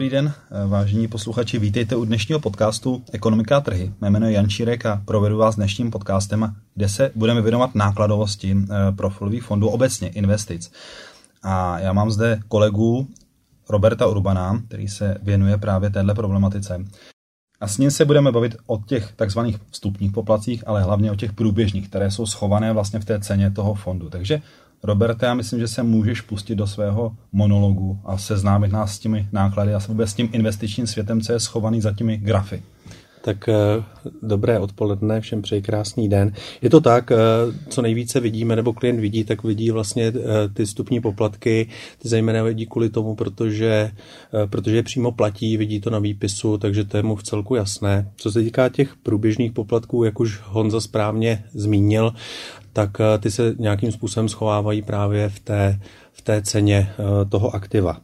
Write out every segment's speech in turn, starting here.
dobrý den, vážení posluchači, vítejte u dnešního podcastu Ekonomika a trhy. Mé jméno je Jan Čírek a provedu vás dnešním podcastem, kde se budeme věnovat nákladovosti eh, profilových fondů, obecně investic. A já mám zde kolegu Roberta Urbana, který se věnuje právě téhle problematice. A s ním se budeme bavit o těch takzvaných vstupních poplacích, ale hlavně o těch průběžných, které jsou schované vlastně v té ceně toho fondu. Takže Roberte, já myslím, že se můžeš pustit do svého monologu a seznámit nás s těmi náklady a vůbec s tím investičním světem, co je schovaný za těmi grafy. Tak eh, dobré odpoledne, všem přeji krásný den. Je to tak, eh, co nejvíce vidíme, nebo klient vidí, tak vidí vlastně eh, ty stupní poplatky, ty zejména vidí kvůli tomu, protože, protože je přímo platí, vidí to na výpisu, takže to je mu v celku jasné. Co se týká těch průběžných poplatků, jak už Honza správně zmínil, tak ty se nějakým způsobem schovávají právě v té, v té ceně toho aktiva.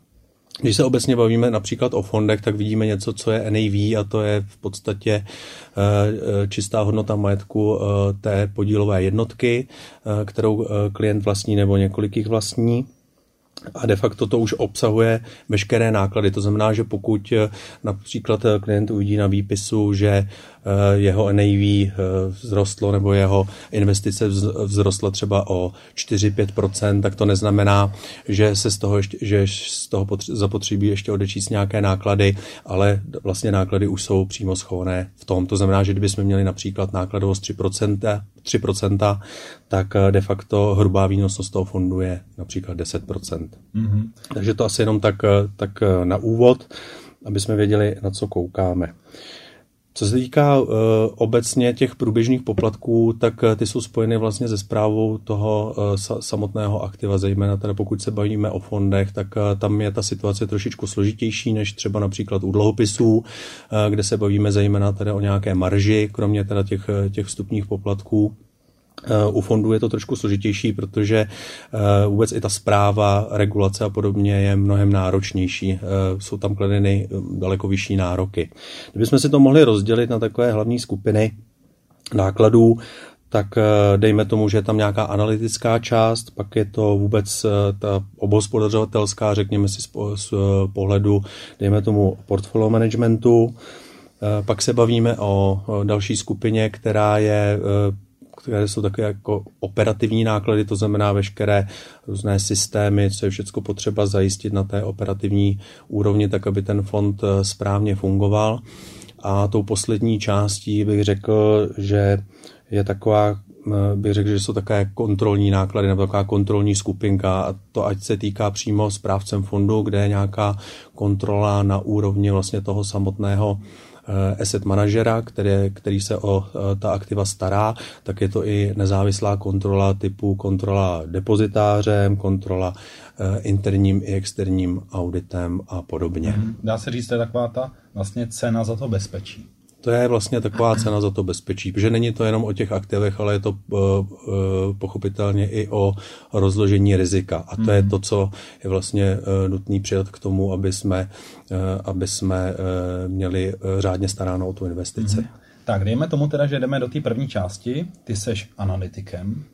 Když se obecně bavíme například o fondech, tak vidíme něco, co je NAV a to je v podstatě eh, eh, čistá hodnota majetku eh, té podílové jednotky, kterou klient vlastní nebo několik jich vlastní a de facto to už obsahuje veškeré náklady. To znamená, že pokud eh, například eh, klient uvidí na výpisu, že eh, jeho NAV vzrostlo nebo jeho investice vzrostla třeba o 4-5%, tak to neznamená, že se z toho, ještě, že z toho zapotřebí ještě odečíst nějaké náklady, ale vlastně náklady už jsou přímo schované v tom. To znamená, že kdybychom měli například nákladovost 3%, 3%, tak de facto hrubá výnosnost toho fondu je například 10%. Mm-hmm. Takže to asi jenom tak, tak na úvod, aby jsme věděli, na co koukáme. Co se týká uh, obecně těch průběžných poplatků, tak ty jsou spojeny vlastně se zprávou toho uh, samotného aktiva, zejména teda pokud se bavíme o fondech, tak uh, tam je ta situace trošičku složitější než třeba například u dluhopisů, uh, kde se bavíme zejména teda o nějaké marži, kromě teda těch, těch vstupních poplatků. U fondů je to trošku složitější, protože eh, vůbec i ta zpráva, regulace a podobně je mnohem náročnější. Eh, jsou tam kladeny eh, daleko vyšší nároky. Kdybychom si to mohli rozdělit na takové hlavní skupiny nákladů, tak dejme tomu, že je tam nějaká analytická část, pak je to vůbec ta obhospodařovatelská, řekněme si z pohledu, dejme tomu, portfolio managementu, pak se bavíme o další skupině, která je které jsou také jako operativní náklady, to znamená veškeré různé systémy, co je všechno potřeba zajistit na té operativní úrovni, tak aby ten fond eh, správně fungoval. A tou poslední částí bych řekl, že je taková eh, bych řekl, že jsou také kontrolní náklady nebo taková kontrolní skupinka a to ať se týká přímo správcem fondu, kde je nějaká kontrola na úrovni vlastně toho samotného asset manažera, který, který se o eh, ta aktiva stará, tak je to i nezávislá kontrola typu kontrola depozitářem, kontrola eh, interním i externím auditem a podobně. Mhm. Dá se říct, to je taková ta vlastně cena za to bezpečí. To je vlastně taková cena za to bezpečí, protože není to jenom o těch aktivech, ale je to uh, uh, pochopitelně i o rozložení rizika. A to je mhm. to, co je vlastně uh, nutný přidat k tomu, aby jsme, aby jsme měli řádně staráno o tu investici. Mm. Tak, dejme tomu teda, že jdeme do té první části. Ty seš analytikem,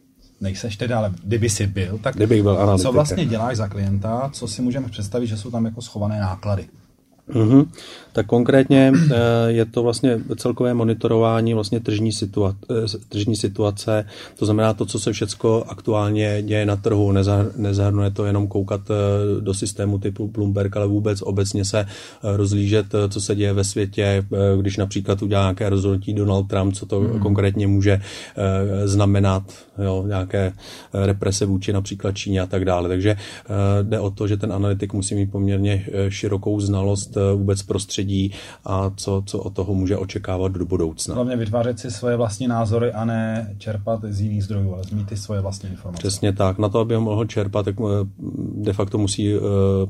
nejseš teda, ale kdyby jsi byl, tak Kdybych byl analytikem. co vlastně děláš za klienta, co si můžeme představit, že jsou tam jako schované náklady? Mm-hmm. Tak konkrétně eh, je to vlastně celkové monitorování vlastně tržní, situace, eh, tržní situace, to znamená to, co se všechno aktuálně děje na trhu, nezahrnuje to jenom koukat eh, do systému typu Bloomberg, ale vůbec obecně se rozlížet, co se děje ve světě, když například udělá nějaké rozhodnutí Donald Trump, co to mm. konkrétně může znamenat, jo, nějaké represe vůči například Číně a tak dále. Takže jde o to, že ten analytik musí mít poměrně širokou znalost vůbec prostředí a co, co od toho může očekávat do budoucna. Hlavně vytvářet si svoje vlastní názory a ne čerpat z jiných zdrojů, ale mít ty svoje vlastní informace. Přesně tak. Na to, aby ho mohl čerpat, tak eh, de facto musí eh,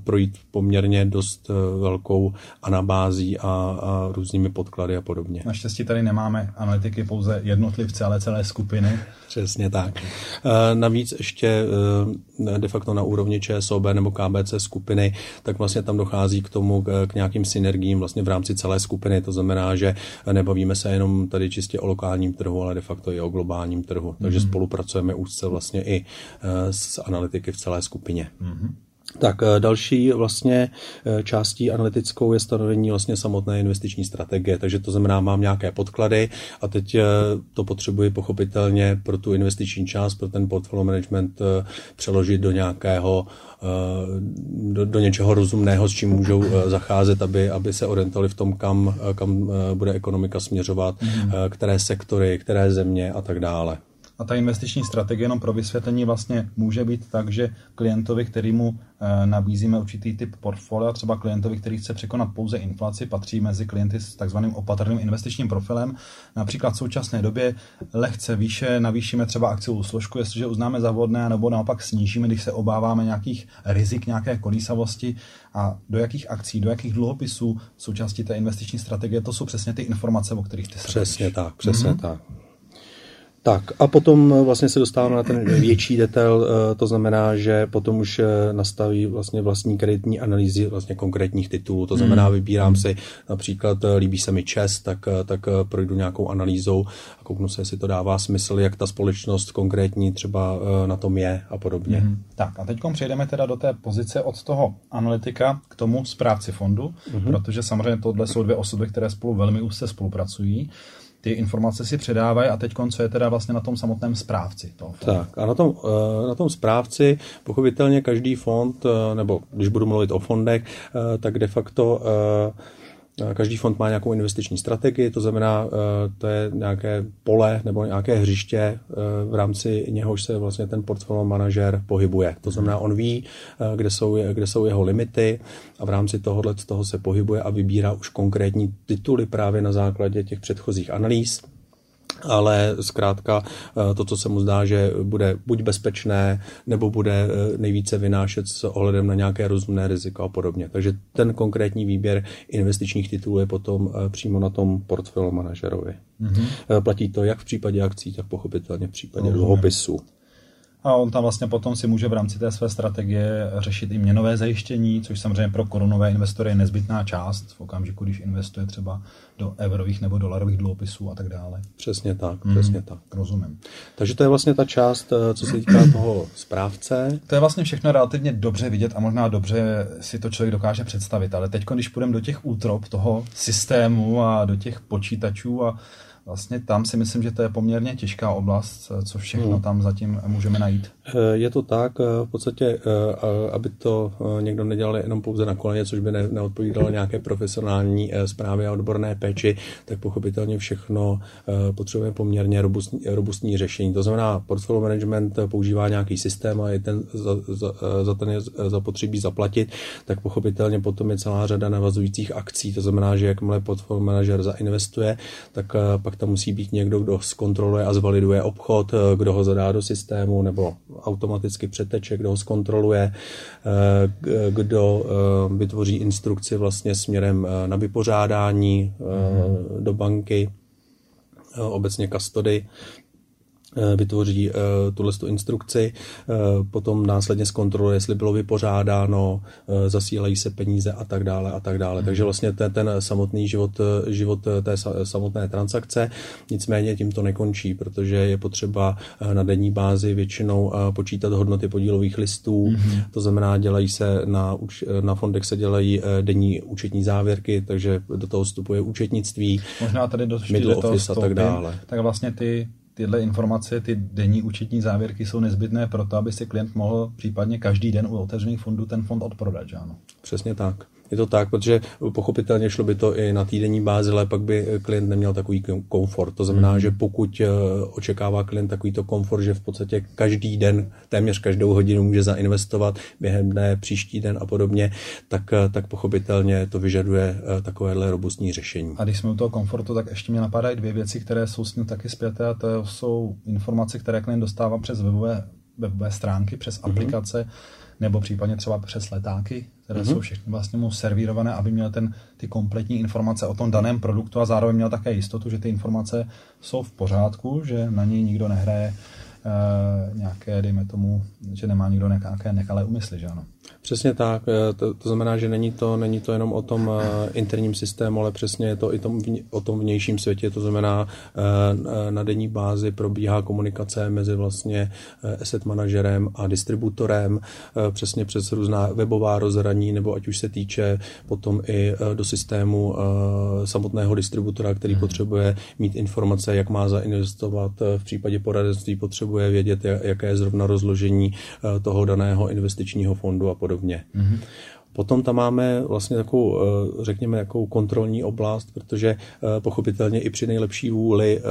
projít poměrně dost eh, velkou anabází a, a různými podklady a podobně. Naštěstí tady nemáme analytiky pouze jednotlivce, ale celé skupiny. Přesně tak. Navíc ještě de facto na úrovni ČSOB nebo KBC skupiny, tak vlastně tam dochází k tomu, k nějakým synergiím vlastně v rámci celé skupiny. To znamená, že nebavíme se jenom tady čistě o lokálním trhu, ale de facto i o globálním trhu. Takže mm-hmm. spolupracujeme úzce vlastně i eh, s analytiky v celé skupině. Mm-hmm. Tak další vlastně částí analytickou je stanovení vlastně samotné investiční strategie, takže to znamená, mám nějaké podklady a teď to potřebuji pochopitelně pro tu investiční část, pro ten portfolio management přeložit do nějakého do, do něčeho rozumného, s čím můžou zacházet, aby, aby se orientovali v tom, kam, kam bude ekonomika směřovat, mm. které sektory, které země a tak dále. A ta investiční strategie, jenom pro vysvětlení, vlastně může být tak, že klientovi, kterýmu eh, nabízíme určitý typ portfolia, třeba klientovi, který chce překonat pouze inflaci, patří mezi klienty s takzvaným opatrným investičním profilem. Například v současné době lehce výše navýšíme třeba akciovou složku, jestliže uznáme za vhodné, nebo naopak snížíme, když se obáváme nějakých rizik, nějaké kolísavosti a do jakých akcí, do jakých dluhopisů součástí té investiční strategie, to jsou přesně ty informace, o kterých ty se Přesně tak, přesně mm-hmm. tak. Tak a potom vlastně se dostáváme na ten větší detail, eh, to znamená, že potom už eh, nastaví vlastně vlastní kreditní analýzy vlastně konkrétních titulů, to znamená, hmm. vybírám si například, eh, líbí se mi ČES, tak, tak projdu nějakou analýzou a kouknu se, jestli to dává smysl, jak ta společnost konkrétní třeba na tom je a podobně. Hmm. Tak a teď přejdeme teda do té pozice od toho analytika k tomu správci fondu, hmm. protože samozřejmě tohle jsou dvě osoby, které spolu velmi úzce spolupracují ty informace si předávají a teď co je teda vlastně na tom samotném správci toho fondu. Tak a na tom, eh, na tom správci pochopitelně každý fond, eh, nebo když budu mluvit o fondech, eh, tak de facto Každý fond má nějakou investiční strategii, to znamená, to je nějaké pole nebo nějaké hřiště, v rámci něhož se vlastně ten portfolio manažer pohybuje. To znamená, on ví, kde jsou, kde jsou jeho limity a v rámci tohohle toho se pohybuje a vybírá už konkrétní tituly právě na základě těch předchozích analýz ale zkrátka eh, to, co se mu zdá, že bude buď bezpečné, nebo bude eh, nejvíce vynášet s ohledem na nějaké rozumné riziko a podobně. Takže ten konkrétní výběr investičních titulů je potom eh, přímo na tom portfolio manažerovi. Mm-hmm. Platí to jak v případě akcí, tak pochopitelně v případě dluhopisů. A on tam vlastně potom si může v rámci té své strategie řešit i měnové zajištění, což samozřejmě pro korunové investory je nezbytná část v okamžiku, když investuje třeba do eurových nebo dolarových dluhopisů a tak dále. Přesně tak, mm, přesně tak. Rozumím. Takže to je vlastně ta část, eh, co se týká toho správce. To je vlastně všechno relativně dobře vidět a možná dobře si to člověk dokáže představit, ale teď, když půjdeme do těch útrop toho systému a do těch počítačů a vlastně tam si myslím, že to je poměrně těžká oblast, co všechno hmm. tam zatím můžeme najít. Eh, je to tak, eh, v podstatě, eh, aby to někdo nedělal jenom pouze na koleně, což by neodpovídalo nějaké profesionální zprávě a odborné péči, tak pochopitelně všechno potřebuje poměrně robustní, robustní řešení. To znamená, portfolio management používá nějaký systém a je ten za, za, za ten je zapotřebí zaplatit, tak pochopitelně potom je celá řada navazujících akcí. To znamená, že jakmile portfolio manager zainvestuje, tak pak pak tam musí být někdo, kdo zkontroluje a zvaliduje obchod, eh, kdo ho zadá do systému nebo automaticky přeteče, kdo ho zkontroluje, eh, kdo eh, vytvoří instrukci vlastně směrem na vypořádání mm-hmm. do banky, obecně kastody, vytvoří uh, tuhle instrukci, uh, potom následně zkontroluje, jestli bylo vypořádáno, uh, zasílají se peníze a tak dále a tak dále. Takže vlastně ten, ten samotný život, život té samotné transakce, nicméně tím to nekončí, protože je potřeba na denní bázi většinou počítat hodnoty podílových listů, hmm. to znamená, dělají se na, na fondech se dělají denní účetní závěrky, takže do toho vstupuje účetnictví, Možná tady do middle office a tak dále. Tak vlastně ty tyhle informace, ty denní účetní závěrky jsou nezbytné pro to, aby si klient mohl případně každý den u otevřených fondů ten fond odprodat, že ano? Přesně tak. Je to tak, protože pochopitelně šlo by to i na týdenní bázi, ale pak by klient neměl takový komfort. To znamená, mm. že pokud eh, očekává klient takovýto komfort, že v podstatě každý den, téměř každou hodinu může zainvestovat během dne, příští den a podobně, tak, eh, tak pochopitelně to vyžaduje eh, takovéhle robustní řešení. A když jsme u toho komfortu, tak ještě mě napadají dvě věci, které jsou s ním taky zpěté, a to jsou informace, které klient dostává přes webové, webové stránky, přes mm-hmm. aplikace, nebo případně třeba přes letáky, které mm-hmm. jsou všechny vlastně mu servírované, aby měl ten, ty kompletní informace o tom daném produktu a zároveň měl také jistotu, že ty informace jsou v pořádku, že na něj nikdo nehraje uh, nějaké, dejme tomu, že nemá nikdo nějaké nekalé úmysly, že ano? Přesně tak. Eh, to, to znamená, že není to, není to jenom o tom eh, interním systému, ale přesně je to i tom, o tom vnějším světě. To znamená, eh, na denní bázi probíhá komunikace mezi vlastně asset manažerem a distributorem, přesně přes různá webová rozhraní, nebo ať už se týče potom i do systému samotného distributora, který hmm. potřebuje mít informace, jak má zainvestovat. V případě poradenství potřebuje vědět, jaké je zrovna rozložení toho daného investičního fondu a podobně. Mm-hmm. Potom tam máme vlastně takovou, eh, řekněme, jakou kontrolní oblast, protože eh, pochopitelně i při nejlepší vůli eh,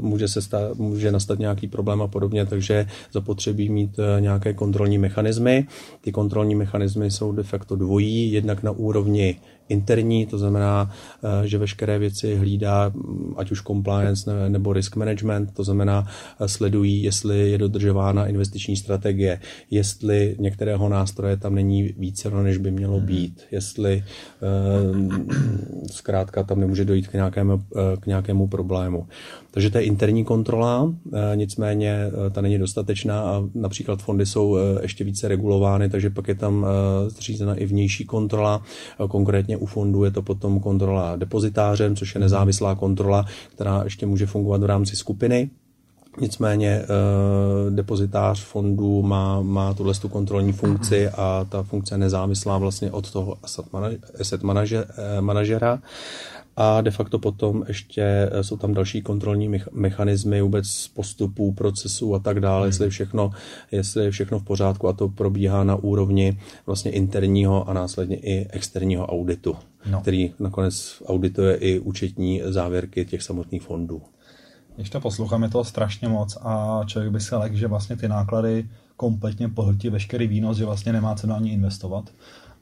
může, se stát, může nastat nějaký problém a podobně, takže zapotřebí mít nějaké kontrolní mechanismy. Ty kontrolní mechanismy jsou de facto dvojí, jednak na úrovni interní, to znamená, eh, že veškeré věci hlídá mm, ať už compliance nebo risk management, to znamená, eh, sledují, jestli je dodržována investiční strategie, jestli některého nástroje tam není více, než by mělo hmm. být, jestli eh, zkrátka tam nemůže dojít k nějakému, k nějakému problému. Takže to je interní kontrola, nicméně ta není dostatečná a například fondy jsou ještě více regulovány, takže pak je tam zřízena i vnější kontrola, konkrétně u fondu je to potom kontrola depozitářem, což je nezávislá kontrola, která ještě může fungovat v rámci skupiny. Nicméně eh, depozitář fondů má, má tuhle tu kontrolní funkci a ta funkce je nezávislá vlastně od toho asset eh, manažera a de facto potom ještě eh, jsou tam další kontrolní mechanismy vůbec postupů, procesů a tak dále, hmm. jestli, všechno, jestli je všechno v pořádku a to probíhá na úrovni vlastně interního a následně i externího auditu, no. který nakonec audituje i účetní závěrky těch samotných fondů. Když to poslouchám, je to strašně moc a člověk by se lek, že vlastně ty náklady kompletně pohltí veškerý výnos, že vlastně nemá cenu ani investovat.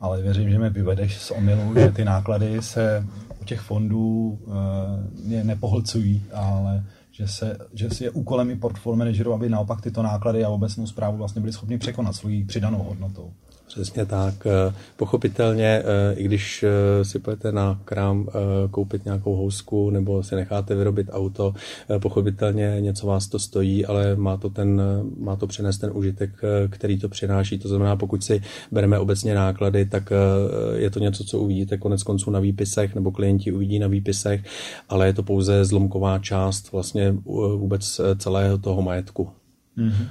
Ale věřím, že mi vyvedeš z omilu, že ty náklady se u těch fondů uh, nepohlcují, ale že, se, že si je úkolem i portfolio managerů, aby naopak tyto náklady a obecnou zprávu vlastně byli schopni překonat svojí přidanou hodnotou. Přesně tak. Eh, pochopitelně, eh, i když eh, si půjdete na krám koupit nějakou housku nebo si necháte vyrobit auto, pochopitelně něco vás to stojí, ale má to, ten, má to přinést ten užitek, který to přináší. To znamená, pokud si bereme obecně náklady, tak je to něco, co uvidíte konec konců na výpisech, nebo klienti uvidí na výpisech, ale je to pouze zlomková část vlastně vůbec celého toho majetku. Mm-hmm.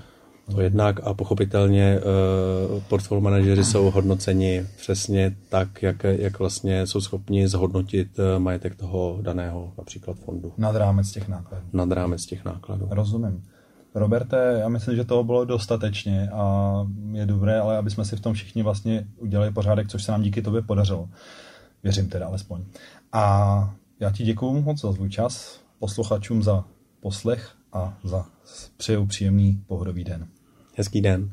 To jednak a pochopitelně uh, portfolio manažeři jsou hodnoceni přesně tak, jak, jak vlastně jsou schopni zhodnotit uh, majetek toho daného například fondu. Nad rámec těch nákladů. Nad rámec těch nákladů. Rozumím. Roberte, já myslím, že toho bylo dostatečně a je dobré, ale aby jsme si v tom všichni vlastně udělali pořádek, což se nám díky tobě podařilo. Věřím teda alespoň. A já ti děkuju moc za svůj čas, posluchačům za poslech a za přeju příjemný pohodový den. Hezký den.